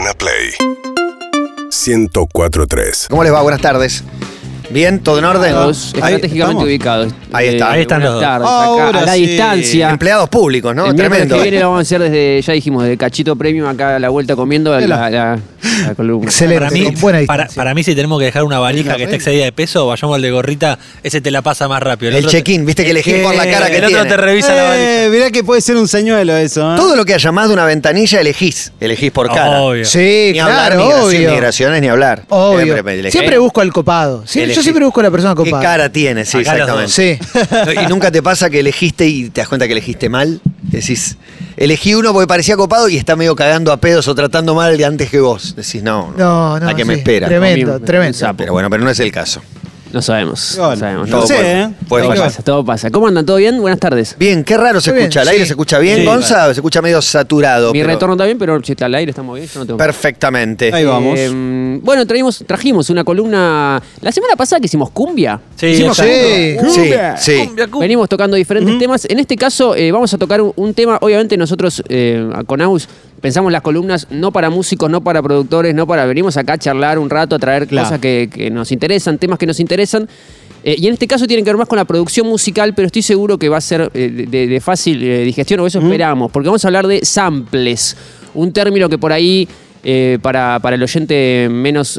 Urbana Play 1043. ¿Cómo les va? Buenas tardes. ¿Bien? ¿Todo en orden? Todos estratégicamente estamos. ubicados. Ahí Eh, está. Ahí están buenas los dos. tardes, acá, Ahora a la sí. distancia. Empleados públicos, ¿no? El miércoles Tremendo. que viene lo vamos a hacer desde, ya dijimos, desde Cachito Premium acá a la vuelta comiendo la, la- la columna. Excelente, Para mí, con buena para, distancia. para mí, si tenemos que dejar una valija que esté excedida de peso, vayamos al de gorrita, ese te la pasa más rápido. El check-in, viste que elegís por la cara que el otro tiene. te revisa la valija. Eh, mirá que puede ser un señuelo eso. ¿eh? Todo lo que haya más de una ventanilla elegís. Elegís por cara. Obvio. Sí, Ni hablar, claro, migración, obvio. migraciones, ni hablar. Obvio. Siempre, busco al copado. Elegí. yo siempre busco a la persona ¿Qué copada. cara tiene? Sí, Acá exactamente. Sí. ¿Y nunca te pasa que elegiste y te das cuenta que elegiste mal? Decís, elegí uno porque parecía copado y está medio cagando a pedos o tratando mal de antes que vos. Decís, no, No, no. ¿A qué me espera? Tremendo, tremendo. sapo. Pero bueno, pero no es el caso. No sabemos. No sabemos. no Todo sé, puede- ¿eh? puede todo pasa, todo pasa. ¿Cómo andan? ¿Todo bien? Buenas tardes. Bien, qué raro se bien, escucha. ¿El aire sí. se escucha bien, Sí, Gonza? Se escucha medio saturado. Mi pero retorno también, pero si está al aire estamos bien. Yo no tengo Perfectamente. Ahí vamos. Eh, bueno, traímos, trajimos una columna. La semana pasada que hicimos cumbia. Sí, Hicimos sí. Sí, sí. Venimos tocando diferentes temas. En este caso, eh, vamos a tocar un, un tema. Obviamente, nosotros eh, con Aus pensamos las columnas no para músicos, no para productores, no para. Venimos acá a charlar un rato, a traer Claro. cosas que, que nos interesan, temas que nos interesan. Eh, y en este caso tienen que ver más con la producción musical, pero estoy seguro que va a ser eh, de, de fácil eh, digestión, o eso esperamos, porque vamos a hablar de samples, un término que por ahí para, para el oyente menos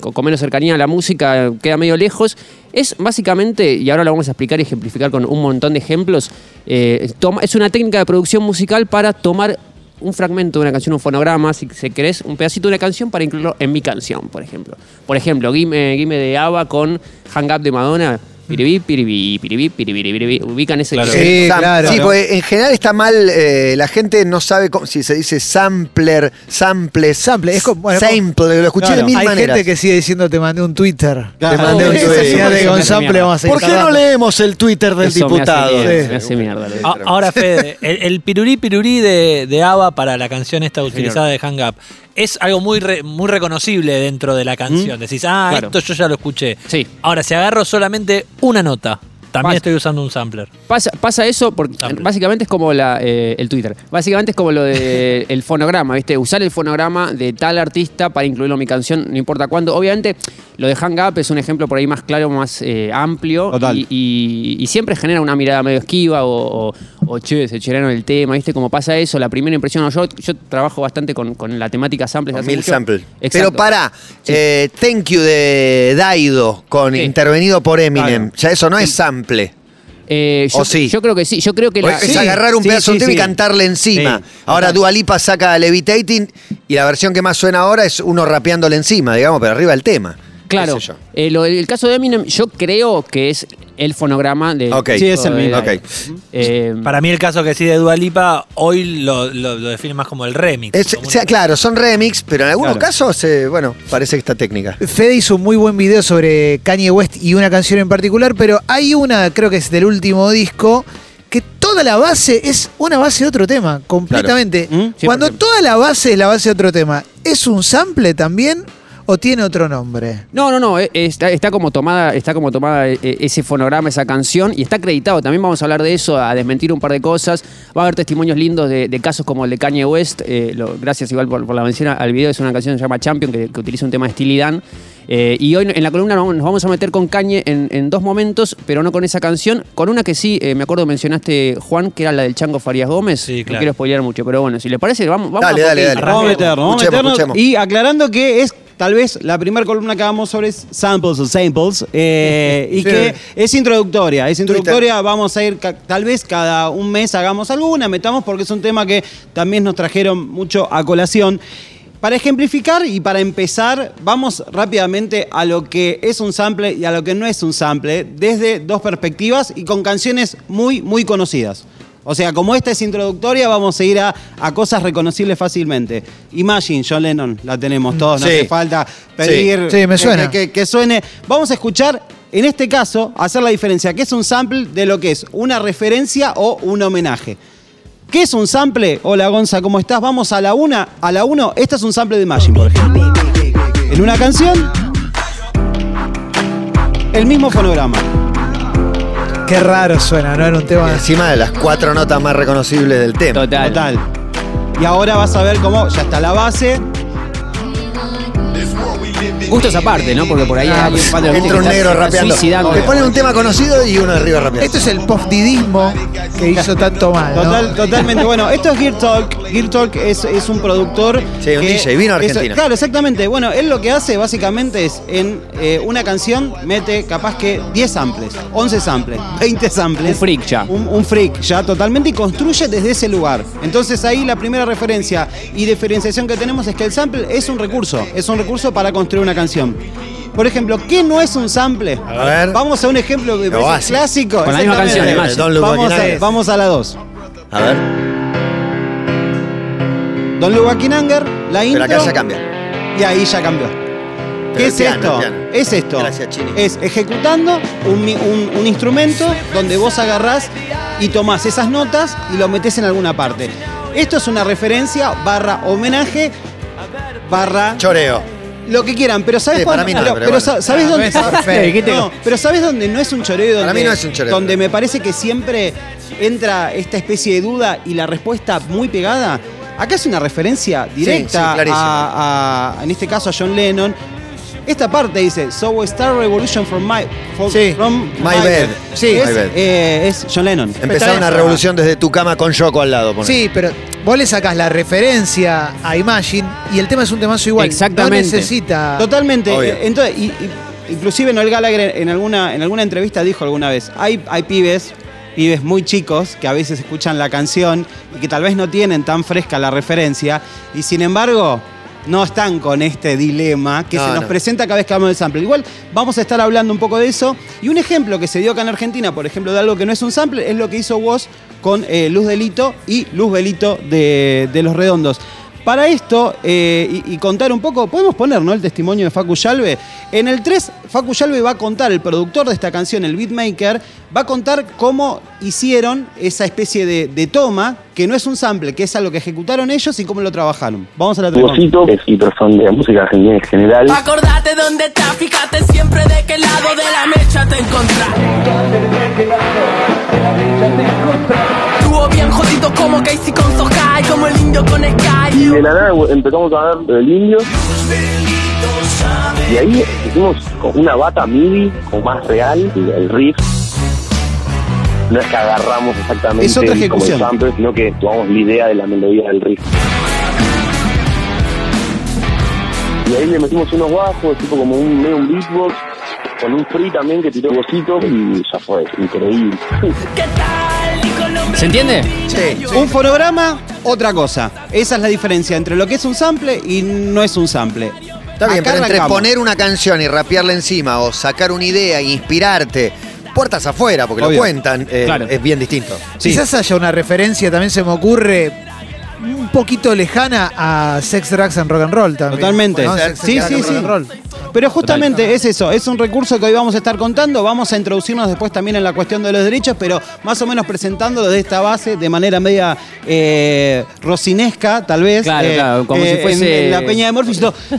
con menos cercanía a la música queda medio lejos. Es básicamente, y ahora lo vamos a explicar y ejemplificar con un montón de ejemplos, toma- es una técnica de producción musical para tomar un fragmento de una canción, un fonograma, si se querés, un pedacito de una canción para incluirlo en mi canción, por ejemplo. Por ejemplo, Gimme, Gimme de ABBA con Hang Up de Madonna. Piribí, piribí, piribí, piribí, piribí. Ubican ese Claro. Sí, Sam- claro. Sí, porque en general está mal, eh, la gente no sabe cómo- si se dice sampler, sample, Sample, es como- bueno, sample, lo escuché de mil Hay maneras. gente que sigue diciendo te mandé un Twitter. Claro. Te mandé un Twitter. con hace sample mierda. vamos a seguir ¿Por qué no tardando. leemos el Twitter del Eso me hace diputado? mierda, me hace mierda. Ah, A- Ahora, Fede, el, el pirurí pirurí de, de ABBA para la canción esta utilizada de Hang Up es algo muy, re- muy reconocible dentro de la canción. Decís, ah, Claro. esto yo ya lo escuché. Sí. Ahora, si agarro solamente una nota, también Pasa. estoy usando un sampler. Pasa, pasa eso porque básicamente es como la, eh, el Twitter. Básicamente es como lo de el fonograma, ¿viste? Usar el fonograma de tal artista para incluirlo en mi canción, no importa cuándo. Obviamente, lo de Hang Up es un ejemplo por ahí más claro, más eh, amplio. Total. Y, y- y siempre genera una mirada medio esquiva o, o, o, che, se cheraron el tema, ¿viste? Como pasa eso, la primera impresión. Yo, yo trabajo bastante con, con la temática samples. Con hace Mil mucho. sample. Exacto. Pero para, Sí. eh, Thank You de Daido, con Sí. intervenido por Eminem. Claro. Ya eso no es sample. Eh, yo, ¿O sí? yo creo que sí. Yo creo que la, es agarrar un sí, pedazo de un sí, tema y sí. cantarle encima. Sí, ahora total. Dua Lipa saca Levitating y la versión que más suena ahora es uno rapeándole encima, digamos, pero arriba el tema. Claro. Qué sé yo. Eh, lo- el caso de Eminem, yo creo que es el fonograma de. Ok. Sí, es el mismo. Ok. Eh, Para mí el caso que sí de Dua Lipa, hoy lo, lo- lo define más como el remix. Es- como sea, claro, son remix, pero en algunos Claro. casos, eh, bueno, parece que está técnica. Fede hizo un muy buen video sobre Kanye West y una canción en particular, pero hay una, creo que es del último disco, que toda la base es una base de otro tema, completamente. ¿Mm? Cuando 100%. toda la base es la base de otro tema, ¿es un sample también o tiene otro nombre? no, no, no. eh, Está, está como tomada, está como tomada eh, ese fonograma, esa canción, y está acreditado. También vamos a hablar de eso, a desmentir un par de cosas. Va a haber testimonios lindos de, de casos como el de Kanye West. eh, lo- gracias igual por, por la mención al video. Es una canción que se llama Champion, que, que utiliza un tema de Steely Dan. Eh, y hoy en la columna nos vamos- a meter con Kanye en, en dos momentos, pero no con esa canción. Con una que sí, eh, me acuerdo mencionaste, Juan, que era la del Chango Farías Gómez. Sí, No claro. quiero spoilear mucho, pero bueno, si le parece, vamos, vamos Dale, a dale, dale. Vamos a meternos. Y aclarando que es tal vez la primera columna que hagamos sobre samples o samples eh, y Sí. que es introductoria. Es introductoria, vamos a ir, tal vez cada un mes hagamos alguna, metamos porque es un tema que también nos trajeron mucho a colación. Para ejemplificar y para empezar, vamos rápidamente a lo que es un sample y a lo que no es un sample, desde dos perspectivas y con canciones muy, muy conocidas. O sea, como esta es introductoria, vamos a ir a, a cosas reconocibles fácilmente. Imagine, John Lennon, la tenemos todos, no Sí. hace falta pedir Sí. Sí, me que- suena. Que, que suene. Vamos a escuchar, en este caso, hacer la diferencia, que es un sample de lo que es una referencia o un homenaje. ¿Qué es un sample? Hola Gonza, ¿cómo estás? Vamos a la una, a la uno. Este es un sample de Imagine, por ejemplo. En una canción, el mismo fonograma. Qué raro suena, ¿no? Era un tema. encima de las cuatro notas más reconocibles del tema. Total. Total. Y ahora vas a ver cómo ya está la base Gustos aparte, ¿no? Porque por ahí Ah, hay un fan de los Entra un negro rapeando. suicidando. Le ponen un tema conocido y uno de arriba rapeando. Esto es el post-didismo que hizo tanto mal. ¿no? Total- totalmente. Bueno, esto es Gear Talk. Gear Talk es, es un productor. Sí, un DJ, vino a es- Argentina. claro, exactamente. Bueno, él lo que hace básicamente es en eh, una canción mete capaz que 10 samples, 11 samples, 20 samples. Un freak ya. Un, un freak ya totalmente y construye desde ese lugar. Entonces ahí la primera referencia y diferenciación que tenemos es que el sample es un recurso, es un recurso para construir una canción. Por ejemplo, ¿qué no es un sample? A ver. Vamos a un ejemplo que clásico. Con la misma canción, Vamos a, vamos a la 2. A ver, Don Look Back in Anger, la intro. pero acá ya cambia. Y ahí ya cambió. Pero ¿Qué es piano, esto? Es esto. Gracias, Chini. Es ejecutando un, mi- un- un instrumento donde vos agarrás y tomás esas notas y lo metés en alguna parte. Esto es una referencia barra homenaje barra Choreo. lo que quieran, pero ¿sabes Sí, cuándo? para mí no, pero, pero pero bueno. sa- ¿sabes Ah, dónde? no. No, pero ¿sabes dónde no es un choreo? Donde, Para mí no es un choreo. Donde me parece que siempre entra esta especie de duda y la respuesta muy pegada. Acá es una referencia directa sí, a, a- en este caso a John Lennon. Esta parte dice, So Star Revolution from my, for- Sí. from My bed. Sí, My es, bed. eh, es John Lennon. Empezar una revolución desde tu cama con Yoko al lado. Sí, pero vos le sacás la referencia a Imagine y el tema es un temazo igual. Exactamente. No necesita. Totalmente. Obvio. Entonces, y- y- inclusive Noel Gallagher en alguna, en alguna entrevista dijo alguna vez, hay, hay pibes, pibes muy chicos que a veces escuchan la canción y que tal vez no tienen tan fresca la referencia y sin embargo no están con este dilema que No, se nos no. presenta cada vez que hablamos del sample. Igual vamos a estar hablando un poco de eso. Y un ejemplo que se dio acá en Argentina, por ejemplo, de algo que no es un sample, es lo que hizo Woz con eh, Luz Delito y Luz Belito de, de Los Redondos. Para esto, eh, y, y contar un poco, podemos poner ¿no? el testimonio de Facu Yalve. En el 3, Facu Yalve va a contar, el productor de esta canción, el beatmaker, va a contar cómo hicieron esa especie de, de toma, que no es un sample, que es algo que ejecutaron ellos y cómo lo trabajaron. Vamos a la es y son de música argentina en general. Acordate dónde estás, fíjate siempre de qué lado de la mecha te encontrás. Estuvo bien jodido como Casey con Sohai, como el indio con Y Sky. de la nada empezamos a ver del indio. Y ahí hicimos con una bata MIDI, como más real, y el riff. No es que agarramos exactamente Es otra el- como el ejecución. sample, sino que tomamos la idea de la melodía del riff. Y ahí le metimos unos bajos, tipo como un medio un beatbox, con un free también que tiró Bocito y ya fue, increíble. ¿Qué tal? ¿Se entiende? Sí. Un fonograma, otra cosa. Esa es la diferencia entre lo que es un sample y no es un sample. Está bien, Acá pero entre arrancamos. poner una canción y rapearla encima o sacar una idea e inspirarte, puertas afuera, porque Obvio. lo cuentan, eh, Claro. es bien distinto. Sí. Quizás haya una referencia, también se me ocurre, un poquito lejana a Sex, Drugs and Rock and Roll también. Totalmente. ¿No? Sex, Sí, sí, and sí. Rock and Roll. Pero justamente es eso, es un recurso que hoy vamos a estar contando, vamos a introducirnos después también en la cuestión de los derechos, pero más o menos presentando desde esta base de manera media eh, rocinesca, tal vez. Claro, eh, claro, como si en- fuese- En, la Peña de Morphy,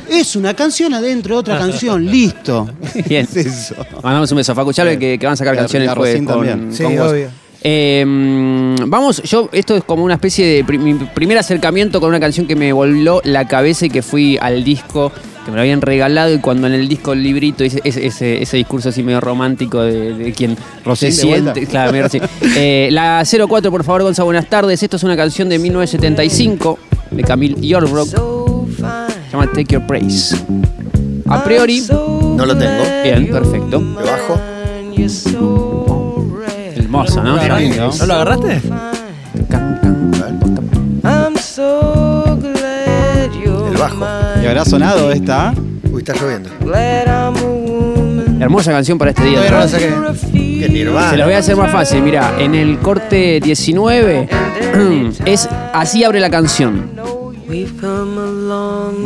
es una canción adentro de otra canción, listo. Bien. Es eso. Mandamos un beso a Facu Chávez que, que van a sacar canciones Rocín con, también. Sí, con vos. obvio. Eh, mm, vamos, yo, esto es como una especie de pri- mi primer acercamiento con una canción que me voló la cabeza y que fui al disco que me lo habían regalado y cuando en el disco el librito ese, ese, discurso así medio romántico de, de quien se siente. Claro, medio. Eh, la 04, por favor, Gonza, buenas tardes. Esto es una canción de 1975 de Camille Yorbrock. Se llama Take Your Praise. A priori, No lo tengo. bien, perfecto. Lo bajo. Hermosa, ¿no? ¿No lo agarraste? El bajo. ¿Y habrá sonado esta? Uy, está lloviendo. Hermosa canción para este día. No ¿no? Qué nirvana. Se lo voy a hacer más fácil. Mira, en el corte 19 es así abre la canción.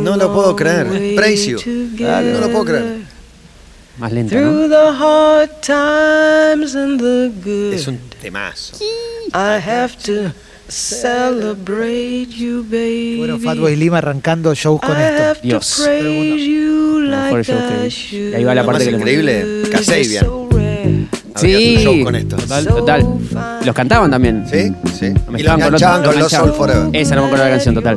No lo puedo creer. Praise you. No lo puedo creer. Más lenta, ¿no? Through the hard times and the good, Es un temazo. I have to celebrate you, baby. Bueno, Fatboy Lima arrancando shows con I esto. have to Dios. praise you mejor like show que I vi. should. Y ahí va la Lo parte más que le increíble, Kasabian. So rare. Habría Sí. un show con esto. Total, total. Los cantaban también. ¿Sí? Sí. Lo Y lo mezclaban con enganchaban enganchaban. Forever. Esa no me acuerdo de la canción, total.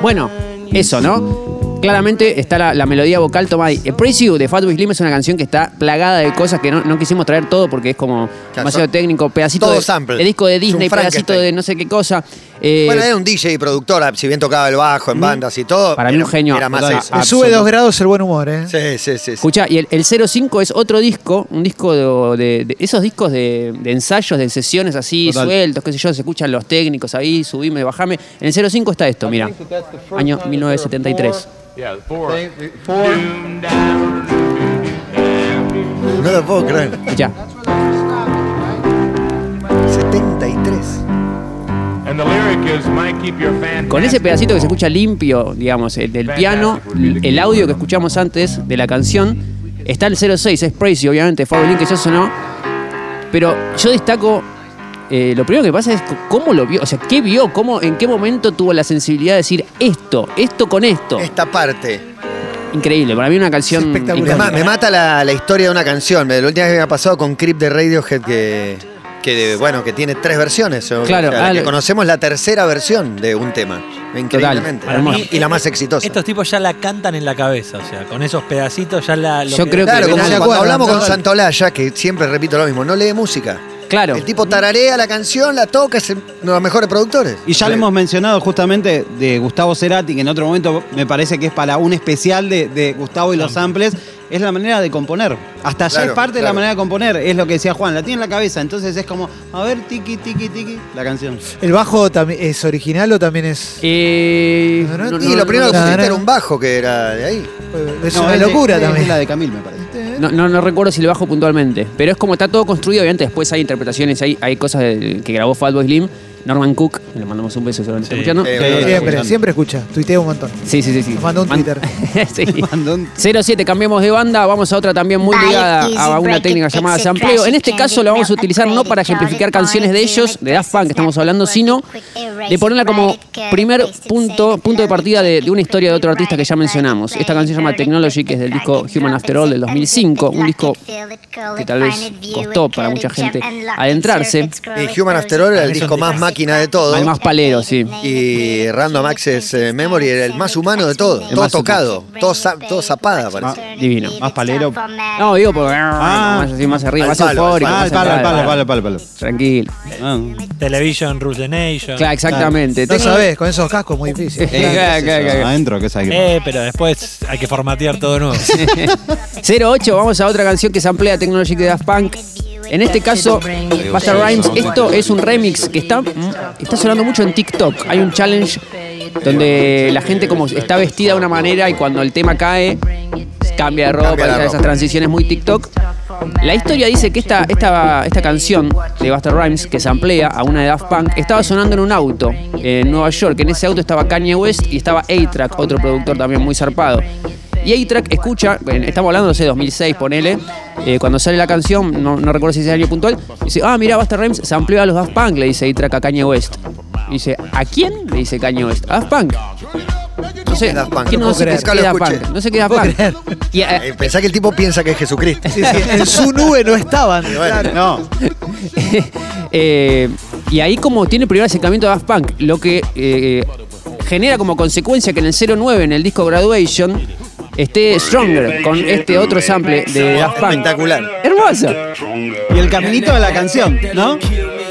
Bueno, eso, ¿no? Claramente está la, la melodía vocal tomada ahí. Eh, Praise You de Fatboy Slim es una canción que está plagada de cosas que no, no quisimos traer todo porque es como demasiado son técnico, pedacito todo de, sample. de disco de Es un Disney, pedacito Frankenstein. de no sé qué cosa. Eh, Bueno, era un DJ y productora, si bien tocaba el bajo en bandas y todo. Para mí era- un genio. Era más Total. eso. Le sube absoluto. dos grados el buen humor, ¿eh? Sí, sí, sí. sí. Escucha, y el, el 05 es otro disco, un disco de, de- de- esos discos de, de ensayos, de sesiones así, Total. sueltos, qué sé yo, se escuchan los técnicos ahí, subime, bajame. En el 05 está esto, mira, año 1973. No lo puedo creer. Escucha. 73. Con ese pedacito que se escucha limpio, digamos, el del piano, el audio que escuchamos antes de la canción, está el 06, es Praise, You, obviamente, Fabio Link que ya sonó. Pero yo destaco, eh, lo primero que pasa es cómo lo vio, o sea, qué vio, cómo, en qué momento tuvo la sensibilidad de decir esto, esto con esto. Esta parte. Increíble, para mí una canción Es espectacular. Me, icónica. ma- me mata la, la historia de una canción. La última vez que me ha pasado con Creep de Radiohead que, que bueno, que tiene tres versiones. Claro, o sea, la que lo- conocemos la tercera versión de un tema. Increíblemente. Total, y la más exitosa. Estos tipos ya la cantan en la cabeza, o sea, con esos pedacitos ya la. Yo creo que- Claro, como cuando hablamos con. Santolaya, que siempre repito lo mismo, no lee música. Claro. El tipo tararea la canción, la toca, es uno de los mejores productores. Y ya lo hemos mencionado justamente de Gustavo Cerati, que en otro momento me parece que es para un especial de, de Gustavo y los samples, es la manera de componer. Hasta allá Claro, es parte de la manera de componer, es lo que decía Juan, la tiene en la cabeza, entonces es como, a ver, tiki, tiki, tiki, la canción. ¿El bajo también es original o también es.? Eh, No, no, y lo primero que pusiste no. era un bajo que era de ahí. Es No, una es locura es de también. la de Camil, me parece. No, no, no recuerdo si le bajo puntualmente, pero es como está todo construido. Obviamente, después hay interpretaciones, hay, hay cosas de- que grabó Fatboy Slim, Norman Cook, le mandamos un beso, seguramente está escuchando. Eh, Siempre, siempre escucha. Tuitea un montón. sí, sí, sí. sí. Nos mandó un Man- Twitter. sí. Mandó un- 07, cambiamos de banda, vamos a otra también muy ligada a una técnica llamada sampleo. En este caso la vamos a utilizar no para ejemplificar canciones de ellos, de Daft Punk que estamos hablando, sino de ponerla como primer punto, punto de partida de, de una historia de otro artista que ya mencionamos. Esta canción se llama Technology, que es del disco Human After All del 2005, un disco que tal vez costó para mucha gente adentrarse. Y Human After All era el disco más máquina de todo. Al más palero, sí. Y Random Access eh, Memory era el más humano de todo. todo más tocado. Todo, za- todo zapada, parece. Divino. Más palero. No, digo porque más, así, más arriba, al más palo, eufórico. Ah, más el palo, el palo, el palo, el palo, el palo. Tranquilo. Ah. Television Rules the Nation. Claro, exactamente. No Tengo- sabés, con esos cascos es muy difícil. Eh, claro, claro, claro. Adentro, que sabe que- Eh, pero después hay que formatear todo de nuevo. 08, vamos a otra canción que se amplía Technology de Daft Punk. En este caso, Basta Rhymes, esto es un remix que está, está sonando mucho en TikTok. Hay un challenge donde la gente como está vestida de una manera y cuando el tema cae, cambia de ropa, Cambia esas transiciones muy TikTok. La historia dice que esta, esta, esta canción de Busta Rhymes, que se amplía a una de Daft Punk, estaba sonando en un auto en Nueva York. En ese auto estaba Kanye West y estaba A-Track, otro productor también muy zarpado. Y A-Track escucha, bueno, estamos hablando, no sé, 2006, ponele, eh, cuando sale la canción, no, no recuerdo si es el año puntual, dice, ah, mira, Busta Rhymes se amplió a los Daft Punk, le dice A-Track a Kanye West. Y dice, ¿a quién? Le dice Kanye West. ¿A Daft Punk? No sé, es Daft Punk? ¿quién No no, sé qué creer. es Nunca lo Daft. Punk? No sé qué es Daft Punk. Y, eh, Pensá que el tipo piensa que es Jesucristo. Sí, sí, en su nube no estaban. bueno. No, Eh, y ahí como tiene el primer acercamiento a Daft Punk, lo que eh, genera como consecuencia que en el 09, en el disco Graduation, esté Stronger con este otro sample de Daft Punk. Espectacular. Hermoso. y el caminito de la canción, ¿no?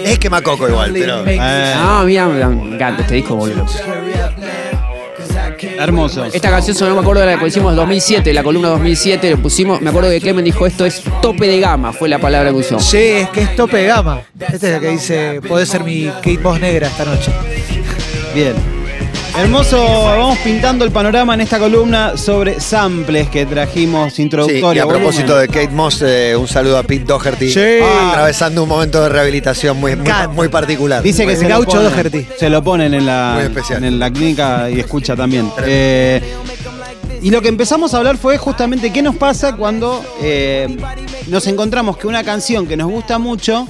Es que Macoco igual, pero. Eh, Ah, mira, me encanta este disco, boludo. hermoso. Esta canción sonó, me acuerdo de la que hicimos 2007, la columna 2007, lo pusimos, me acuerdo que Clemen dijo esto es tope de gama, fue la palabra que usó. Sí, es que es tope de gama. Este es el que dice, podés ser mi Kate Moss negra esta noche. Bien. Hermoso, vamos pintando el panorama en esta columna sobre samples que trajimos Sí, y introductoria. a propósito de Kate Moss, eh, un saludo a Pete Doherty. Sí. Ah, atravesando un momento de rehabilitación muy, muy, particular. Dice que El se lo, gaucho ponen, Doherty. se lo ponen en la, en la clínica y escucha también. Eh, y lo que empezamos a hablar fue justamente qué nos pasa cuando eh, nos encontramos que una canción que nos gusta mucho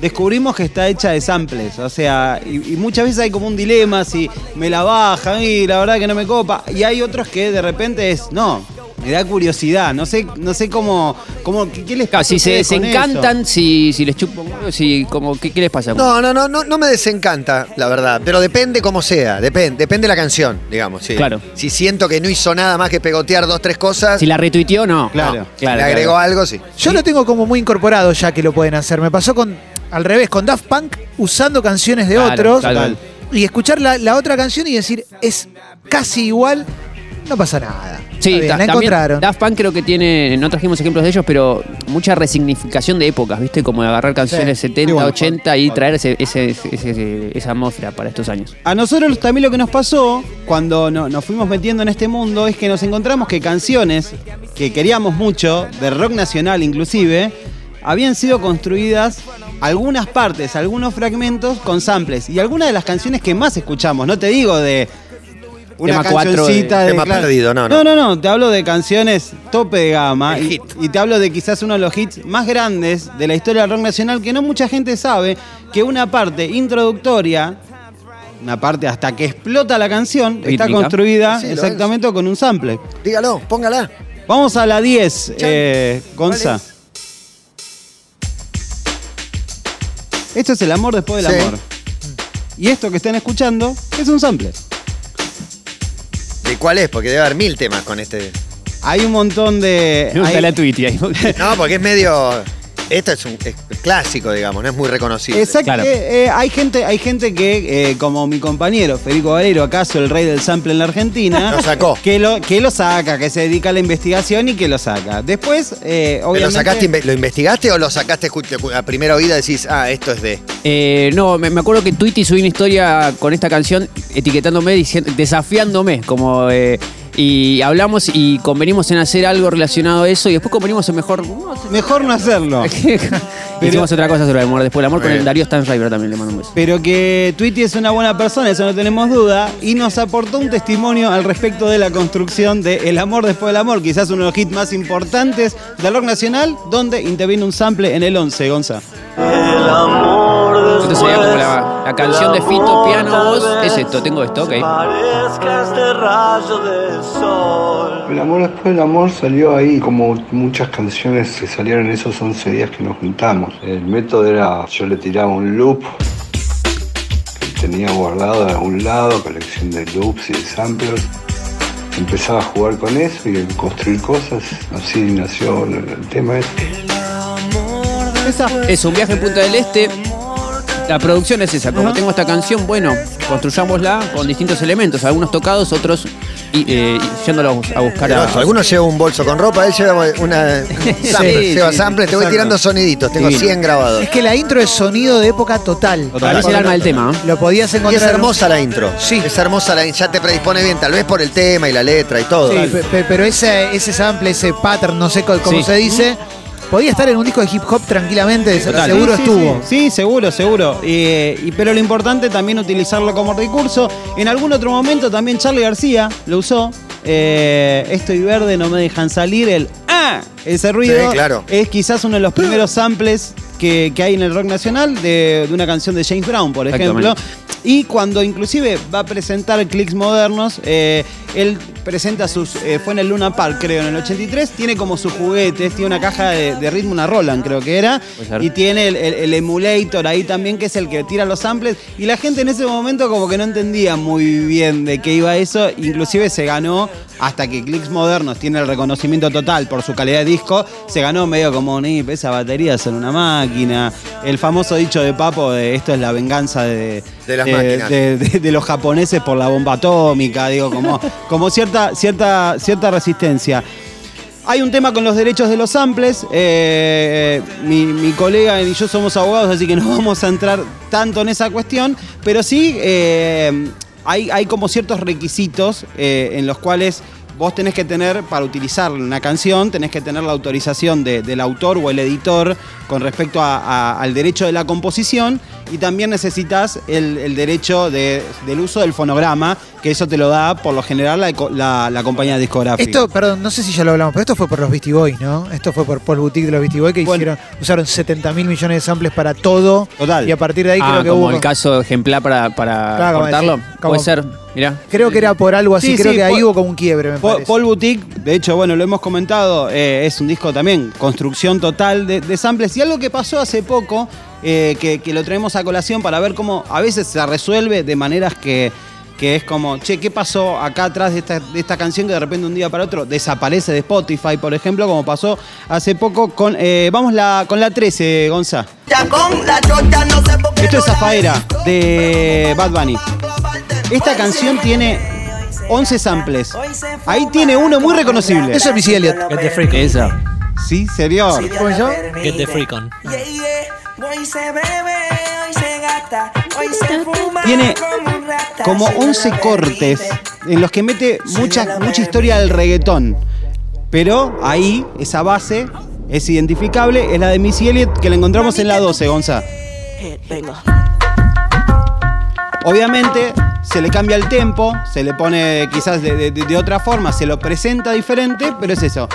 descubrimos que está hecha de samples. O sea, y, y muchas veces hay como un dilema si me la baja, y la verdad que no me copa. Y hay otros que de repente es, no, Me da curiosidad. No sé, no sé cómo, cómo qué, qué les Claro, pasa si se desencantan, si, si les chupo, si como ¿qué, qué les pasa? No, no, no, no, no me desencanta, la verdad. Pero depende cómo sea, depende, depende de la canción, digamos. sí. Claro. Si siento que no hizo nada más que pegotear dos, tres cosas, Si la retuiteó, no. Claro. No, le agregó claro. algo, sí. Yo lo tengo como muy incorporado ya que lo pueden hacer. Me pasó con al revés, con Daft Punk usando canciones de Claro, otros tal y escuchar la, la otra canción y decir es casi igual, no pasa nada. Sí, Está bien, ta- la encontraron. Daft Punk creo que tiene, no trajimos ejemplos de ellos, pero mucha resignificación de épocas, ¿viste? Como de agarrar canciones Sí. 70, Sí, bueno, 80 y traer ese, ese- ese- ese- esa atmósfera para estos años. A nosotros también lo que nos pasó cuando no- nos fuimos metiendo en este mundo es que nos encontramos que canciones que queríamos mucho, de rock nacional inclusive, habían sido construidas algunas partes, algunos fragmentos con samples. Y algunas de las canciones que más escuchamos, no te digo de una Tema cuatro de- cancioncita de, Tema perdido, no, no. no, no, no, te hablo de canciones tope de gama y, hit. y te hablo de quizás uno de los hits más grandes de la historia del rock nacional que no mucha gente sabe que una parte introductoria, una parte hasta que explota la canción, está construida Sí, exactamente con un sample. Dígalo, póngala. Vamos a la 10, eh, Gonza. Esto es el amor después del Sí. amor. Y esto que están escuchando es un sample. ¿De cuál es? Porque debe haber mil temas con este. Hay un montón de. Me gusta hay- la tweet ahí. No, porque es medio. Esto es un es clásico, digamos, no es muy reconocible. Exacto. Claro. eh, eh, hay gente, hay gente que, eh, como mi compañero Federico Valero, acaso el rey del sample en la Argentina, Lo sacó. Que lo, que lo saca, que se dedica a la investigación y que lo saca. Después, eh, ¿Pero obviamente. ¿Lo, sacaste, ¿Lo investigaste o lo sacaste a primera oída y decís, ah, esto es de. Eh, no, me, me acuerdo que Tweety subió una historia con esta canción etiquetándome, diciendo, desafiándome, como eh, y hablamos y convenimos en hacer algo relacionado a eso y después convenimos en mejor. no. Mejor no hacerlo. Hicimos otra cosa sobre el amor después. El amor con el. Darío Stanriver también le mando un beso. Pero que Tweety es una buena persona, eso no tenemos duda, y nos aportó un testimonio al respecto de la construcción de El amor después del amor, quizás uno de los hits más importantes del rock nacional, donde interviene un sample en el 11, Gonza. Esto sería como la, la canción de Fito, piano, voz. Es esto, tengo esto, ok. El amor después del amor salió ahí, como muchas canciones que salieron en esos 11 días que nos juntamos. El método era, yo le tiraba un loop que tenía guardado de algún lado, colección de loops y de samplers. Empezaba a jugar con eso y a construir cosas. Así nació el, el tema este. Esa. Es un viaje en Punta del Este. La producción es esa. Como tengo esta canción, bueno, construyámosla con distintos elementos. Algunos tocados, otros y, eh, yéndolos a buscar a. algunos llevan un bolso con ropa, él lleva una sample, Sí, lleva sí, sample, te voy exacto. tirando soniditos, tengo Divino. 100 grabados. Es que la intro es sonido de época total. Total. Es el alma del tema. ¿eh? Lo podías Y encontrar. es hermosa la intro. Sí. Es hermosa la ya te predispone bien, tal vez por el tema y la letra y todo. Sí, pe- pe- pero ese, ese sample, ese pattern, no sé cómo Sí. se dice, podía estar en un disco de hip hop tranquilamente, Total. seguro Sí, sí, estuvo. Sí, Sí, seguro, seguro. Eh, y, pero lo importante también utilizarlo como recurso. En algún otro momento también Charlie García lo usó. Eh, estoy verde, no me dejan salir. El ¡ah! Ese ruido Sí, claro. es quizás uno de los primeros samples que, que hay en el rock nacional de, de una canción de James Brown, por ejemplo. Y cuando inclusive va a presentar clics modernos, eh, él presenta sus. eh, fue en el Luna Park, creo, en el 83. Tiene como sus juguetes, tiene una caja de, de ritmo, una Roland, creo que era. Y tiene el, el- el emulator ahí también, que es el que tira los samples. Y la gente en ese momento, como que no entendía muy bien de qué iba eso. Inclusive se ganó, hasta que Clicks Modernos tiene el reconocimiento total por su calidad de disco, se ganó medio como, ni esa batería son una máquina. El famoso dicho de Papo de esto es la venganza de, De las de- máquinas. de- de- de los japoneses por la bomba atómica, digo, como, como cierta, cierta, cierta resistencia. Hay un tema con los derechos de los samples. eh, mi, mi colega y yo somos abogados, así que no vamos a entrar tanto en esa cuestión. Pero sí eh, hay, hay como ciertos requisitos eh, en los cuales vos tenés que tener, para utilizar una canción, tenés que tener la autorización de- del autor o el editor con respecto a- a- al derecho de la composición y también necesitas el, el derecho de- del uso del fonograma, que eso te lo da por lo general la, la- la compañía discográfica. Esto, perdón, no sé si ya lo hablamos, pero esto fue por los Beastie Boys, ¿no? Esto fue por Paul Boutique de los Beastie Boys que Bueno. hicieron, usaron 70 mil millones de samples para todo. Total. Y a partir de ahí Ah, creo que como hubo. el caso ejemplar para, para Claro, cortarlo. como- Puede ser. Mirá. Creo que era por algo así, Sí, creo sí, que ahí Paul- hubo como un quiebre, me Po- parece. Paul Boutique, de hecho, bueno, lo hemos comentado, eh, es un disco también, construcción total de, de samples. Y algo que pasó hace poco, eh, que, que lo traemos a colación para ver cómo a veces se resuelve de maneras que, que es como, che, ¿qué pasó acá atrás de esta, de esta canción que de repente un día para otro desaparece de Spotify, por ejemplo, como pasó hace poco con, eh, vamos la, con la 13, Gonza. Esto es Zafaera, de Bad Bunny. Esta canción tiene 11 samples. Ahí tiene uno muy reconocible. Eso es Missy Elliott. Get the freak on. Esa. Sí, señor. ¿Cómo se llama? Get the freak on. Tiene como 11 cortes en los que mete mucha, mucha historia del reggaetón. Pero ahí, esa base es identificable, es la de Missy Elliott que la encontramos en la 12, Gonza. Obviamente se le cambia el tempo, se le pone quizás de, de- otra forma, se lo presenta diferente, pero es eso.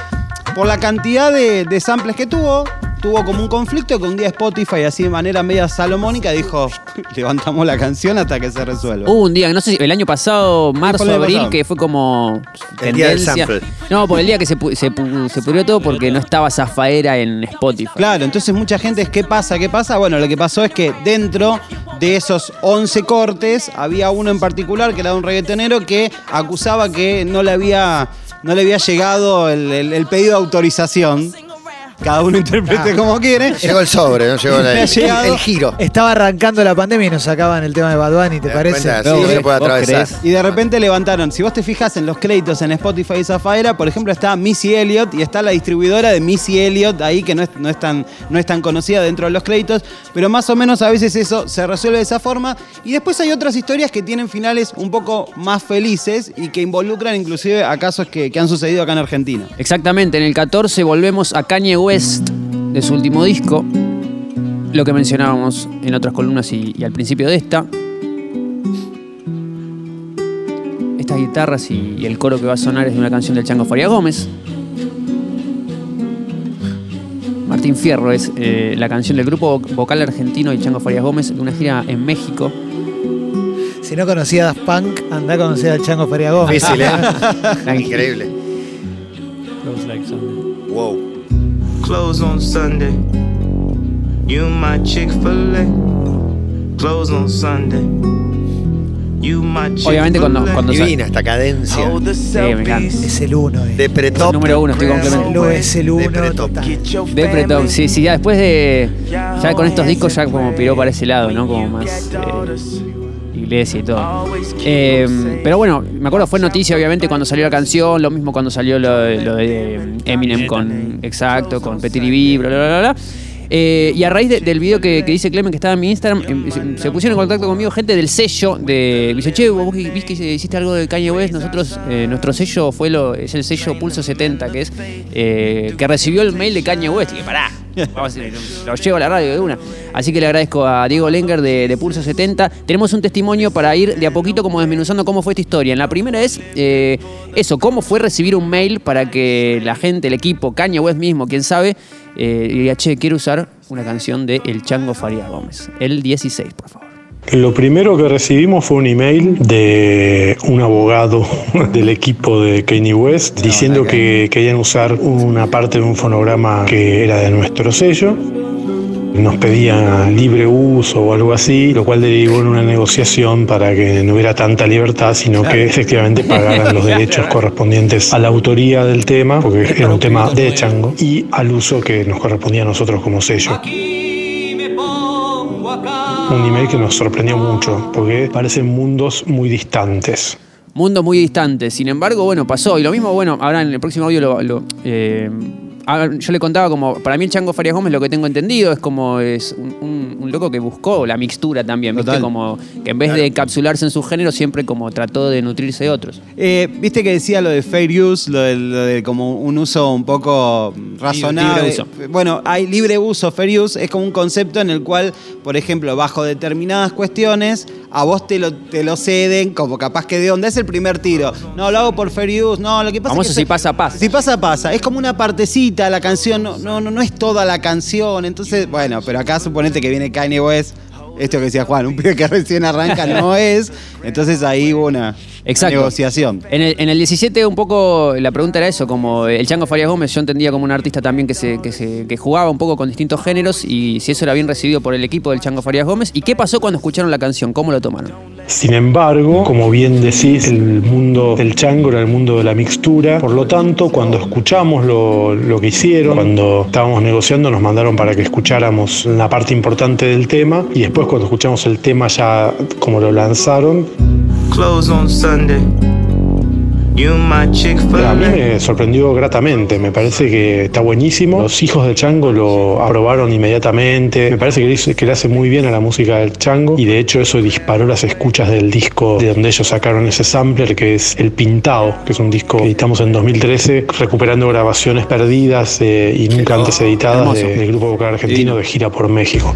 Por la cantidad de, de samples que tuvo, tuvo como un conflicto que un día Spotify, así de manera media salomónica, dijo, levantamos la canción hasta que se resuelva. Hubo un día, no sé si el año pasado, marzo, año abril, pasado? que fue como El día del tendencia. sample. No, por el día que se, pu- se, pu- se pudrió todo porque no estaba Zafaera en Spotify. Claro, entonces mucha gente es, ¿qué pasa? ¿Qué pasa? Bueno, lo que pasó es que dentro de esos 11 cortes había uno en particular que era de un reggaetonero que acusaba que no le había, no le había llegado el, el- el pedido de autorización. Cada uno interprete como quiere. Llegó el sobre, no llegó la- llegado- el giro. Estaba arrancando la pandemia y nos sacaban el tema de Bad Bunny, ¿te parece? cuenta? No, Sí, se puede ¿Vos atravesar. Y de repente levantaron. Si vos te fijas en los créditos en Spotify y Zafaera, por ejemplo, está Missy Elliott y está la distribuidora de Missy Elliott ahí, que no es, no es tan, no es tan conocida dentro de los créditos, pero más o menos a veces eso se resuelve de esa forma. Y después hay otras historias que tienen finales un poco más felices y que involucran inclusive a casos que, que han sucedido acá en Argentina. Exactamente, en el 14 volvemos a Kanye West de su último disco. Lo que mencionábamos en otras columnas y, y al principio de esta. Estas guitarras y, y el coro que va a sonar es de una canción del Chango Faria Gómez. Martín Fierro es eh, la canción del grupo vocal argentino y Chango Farias Gómez de una gira en México. Si no conocías Punk, anda a conocer al Chango Faria Gómez. Difícil, ¿eh? Increíble. Like. Wow. Close on Sunday. You my Chick-fil-A. Close on Sunday. You my Chick-fil-A. Obviamente cuando, cuando Divina esta cadencia. Sí, me encanta. Es el uno, eh. De pretop. número uno, estoy complementando. Lo es el De uno pretop. De Pretop, family. sí, sí, ya después de. Ya con estos discos ya como piró para ese lado, ¿no? Como más eh, iglesia y todo. Eh, pero bueno, me acuerdo fue noticia obviamente cuando salió la canción, lo mismo cuando salió lo, de- lo de Eminem con. Exacto, con Petty B, bla, bla, bla, bla. Eh, y a raíz de- del video que, que dice Clemen que estaba en mi Instagram, em, se, se pusieron en contacto conmigo gente del sello de. Dice, che, vos viste que hiciste algo de Kanye West, nosotros, eh, nuestro sello fue lo, es el sello Pulso 70, que es eh, que recibió el mail de Kanye West. Y que pará, vamos lo llevo a la radio de una. Así que le agradezco a Diego Lenger de, de Pulso 70. Tenemos un testimonio para ir de a poquito como desmenuzando cómo fue esta historia. En la primera es eh, eso, cómo fue recibir un mail para que la gente, el equipo, Kanye West mismo, quién sabe, eh, diga, che, quiero usar una canción de El Chango Faría Gómez. El 16, por favor. Lo primero que recibimos fue un email de un abogado del equipo de Kanye West diciendo que querían usar una parte de un fonograma que era de nuestro sello. Nos pedían libre uso o algo así, lo cual derivó en una negociación para que no hubiera tanta libertad, sino que efectivamente pagaran los derechos correspondientes a la autoría del tema, porque era un tema de Chango, y al uso que nos correspondía a nosotros como sello. Un email que nos sorprendió mucho, porque parecen mundos muy distantes. Mundo muy distante. Sin embargo, bueno, pasó. Y lo mismo, bueno, ahora en el próximo audio lo. eh, yo le contaba como, para mí el Chango Farias Gómez lo que tengo entendido es como es un, un- un loco que buscó la mixtura también, ¿viste? Total. Como que en vez de encapsularse en su género, siempre como trató de nutrirse de otros. Eh, Viste que decía lo de fair use, lo de, lo de como un uso un poco razonable. libre uso. Bueno, hay libre uso, fair use, es como un concepto en el cual, por ejemplo, bajo determinadas cuestiones, a vos te lo, te lo ceden, como capaz que de onda. Es el primer tiro. No, lo hago por fair use. No, lo que pasa es que si pasa, pasa. Si pasa, pasa. Es como una partecita, la canción no, no, no, no es toda la canción. Entonces, bueno, pero acá suponete que viene Kanye West. Esto que decía Juan, un pibe que recién arranca no es. Entonces ahí hubo una, Exacto. negociación. En el, en el 17 un poco la pregunta era eso, como el Chango Farias Gómez yo entendía como un artista también que, se, que, se, que jugaba un poco con distintos géneros y si eso era bien recibido por el equipo del Chango Farias Gómez. ¿Y qué pasó cuando escucharon la canción? ¿Cómo lo tomaron? Sin embargo, como bien decís, el mundo del chango era el mundo de la mixtura. Por lo tanto, cuando escuchamos lo, lo que hicieron, cuando estábamos negociando, nos mandaron para que escucháramos una parte importante del tema. Y después, cuando escuchamos el tema ya como lo lanzaron, Close on Sunday. A mí me sorprendió gratamente. Me parece que está buenísimo. Los hijos del chango lo aprobaron inmediatamente. Me parece que le, hizo- que le hace muy bien a la música del chango. Y de hecho, eso disparó las escuchas del disco de donde ellos sacaron ese sampler, que es El Pintado, que es un disco que editamos en 2013, recuperando grabaciones perdidas eh, y nunca antes editadas de- del grupo vocal argentino de gira por México.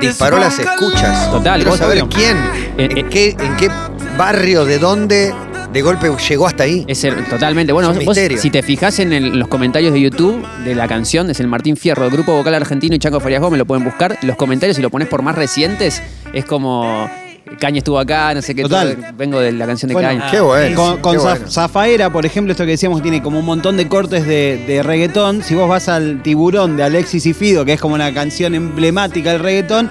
Disparó las escuchas. Total, Quiero vos- saber quién, en, qué, en qué barrio, de dónde, de golpe llegó hasta ahí. Es el- totalmente. Bueno, Es un vos, misterio. si te fijas en el- los comentarios de YouTube de la canción, es el Martín Fierro, del grupo vocal argentino y Chango Farias Gómez, lo pueden buscar. Los comentarios, si lo pones por más recientes, es como. Caña estuvo acá, no sé qué. Total. todo- vengo de la canción de Bueno, Caña. Qué bueno. Con, con qué Zaf- bueno. Zafaera, por ejemplo, esto que decíamos tiene como un montón de cortes de, de reggaetón. Si vos vas al Tiburón de Alexis y Fido, que es como una canción emblemática del reggaetón,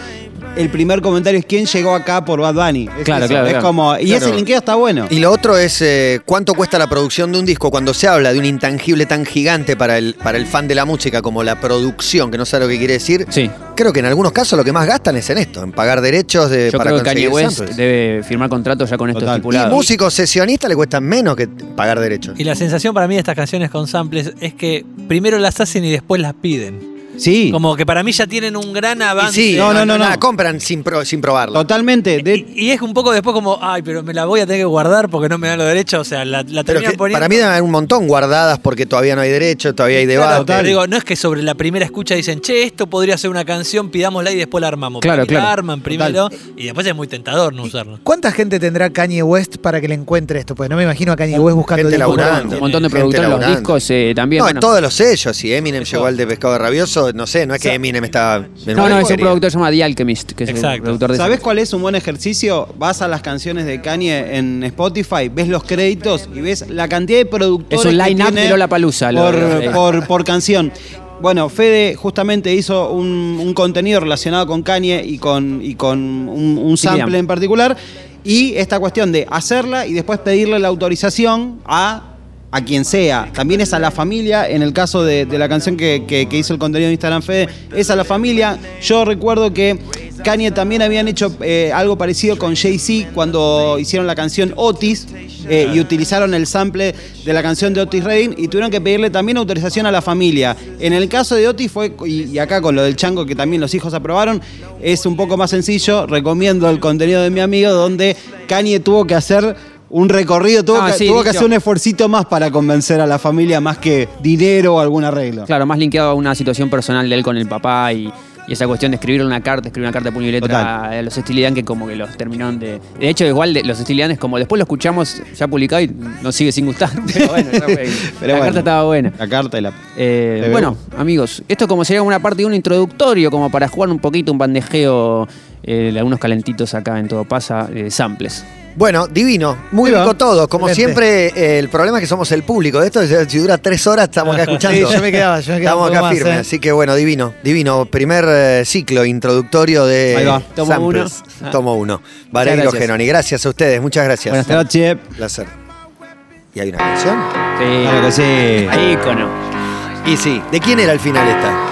el primer comentario es quién llegó acá por Bad Bunny. Es Claro, eso, claro, Es claro. como, y Claro. ese linkeo está bueno. Y lo otro es eh, cuánto cuesta la producción de un disco cuando se habla de un intangible tan gigante para el, para el fan de la música como la producción, que no sabe lo que quiere decir. Sí. Creo que en algunos casos lo que más gastan es en esto, en pagar derechos de, Yo para creo que Kanye conseguir West samples. debe firmar contratos ya con esto Total. Y estipulado. músicos sesionistas le cuestan menos que pagar derechos. Y la sensación para mí de estas canciones con samples es que primero las hacen y después las piden. Sí, Como que para mí ya tienen un gran avance. sí, No, no, no, no. la compran sin, pro- sin probarla. totalmente. De- Y, y es un poco después como, ay, pero me la voy a tener que guardar porque no me dan los derechos. O sea, la, la Pero que poniendo. para mí deben haber un montón guardadas porque todavía no hay derechos, todavía hay Claro, debate. digo, no es que sobre la primera escucha dicen, che, esto podría ser una canción, pidámosla y después la armamos. Claro, Para mí La claro. arman primero y después es muy tentador no usarlo. ¿Cuánta gente tendrá Kanye West para que le encuentre esto? Pues no me imagino a Kanye West buscando Gente. Un montón de productores, los discos eh, también. no, bueno. en todos los sellos. Si Eminem llegó al de Pescado Rabioso, no sé, no es que Eminem está. No, no, es un productor llamado The Alchemist, que es el Exacto. productor de ¿Sabes esa- cuál es un buen ejercicio? Vas a las canciones de Kanye en Spotify, ves los créditos y ves la cantidad de productores. Es un que line-up tiene de Lollapalooza, lo- Por, lo- por, por canción. Bueno, Fede justamente hizo un, un contenido relacionado con Kanye y con, y con un, sample en particular. Y esta cuestión de hacerla y después pedirle la autorización a, a quien sea. También es a la familia. En el caso de, la canción que hizo el contenido de Instagram Fede, es a la familia. Yo recuerdo que Kanye también habían hecho eh, algo parecido con Jay-Z cuando hicieron la canción Otis eh, y utilizaron el sample de la canción de Otis Redding y tuvieron que pedirle también autorización a la familia. En el caso de Otis fue, y, y acá con lo del chango que también los hijos aprobaron, es un poco más sencillo. Recomiendo el contenido de mi amigo donde Kanye tuvo que hacer un recorrido, tuvo, Ah, que, sí, tuvo que dicho. hacer un esfuercito más para convencer a la familia más que dinero o algún arreglo. Claro, más linkeado a una situación personal de él con el papá y, y esa cuestión de escribir una carta, escribir una carta de puño y letra Total. a los Steely que como que los terminaron de... De hecho, igual de, los Steely como después lo escuchamos ya publicado y nos sigue sin gustar. Pero bueno, ya fue. Pero la bueno. carta estaba buena. La carta y la. Eh, bueno, amigos, esto como sería una parte de un introductorio, como para jugar un poquito, un bandejeo eh, de algunos calentitos acá en Todo Pasa, eh, samples. Bueno, divino, muy rico todo. Como Excelente. siempre, eh, el problema es que somos el público. De esto, si dura tres horas, estamos acá escuchando. Sí, yo me quedaba, yo me quedaba Estamos un poco acá más, firmes, eh. así que bueno, divino, divino. Primer eh, ciclo introductorio de Ahí va. Tomo samples. uno. Tomo uno. Valerio gracias. Genoni, gracias a ustedes, muchas gracias. Buenas Noche. placer. ¿Y hay una canción? Claro que sí. Ahí, icono. Y sí, ¿de quién era el final esta?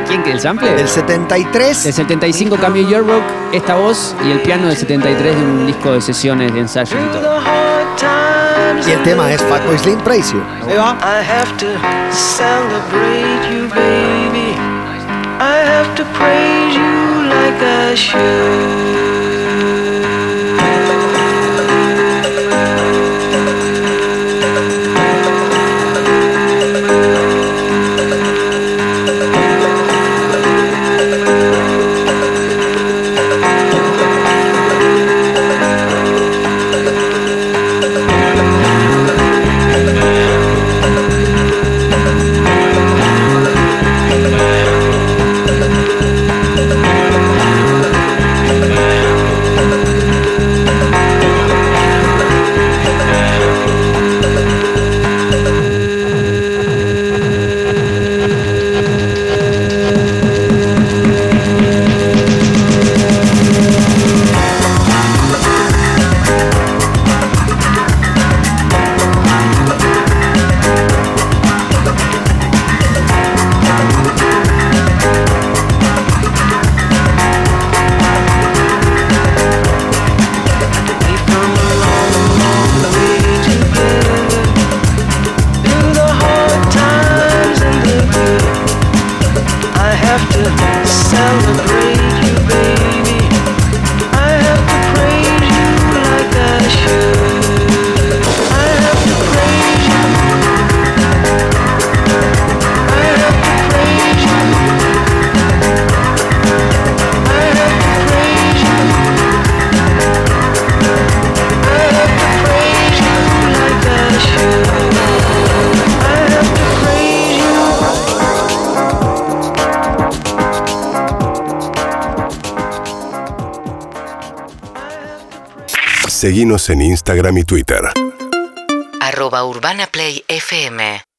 ¿De quién que el sample? Del 73. Del 75 Camille Yearbook, esta voz y el piano del 73 de un disco de sesiones de ensayos y todo. Y el tema es Fatboy Slim Praise You. Ahí va. I have to celebrate you, baby. I have to praise you like I should. Seguimos en Instagram y Twitter. arroba urbanaplayfm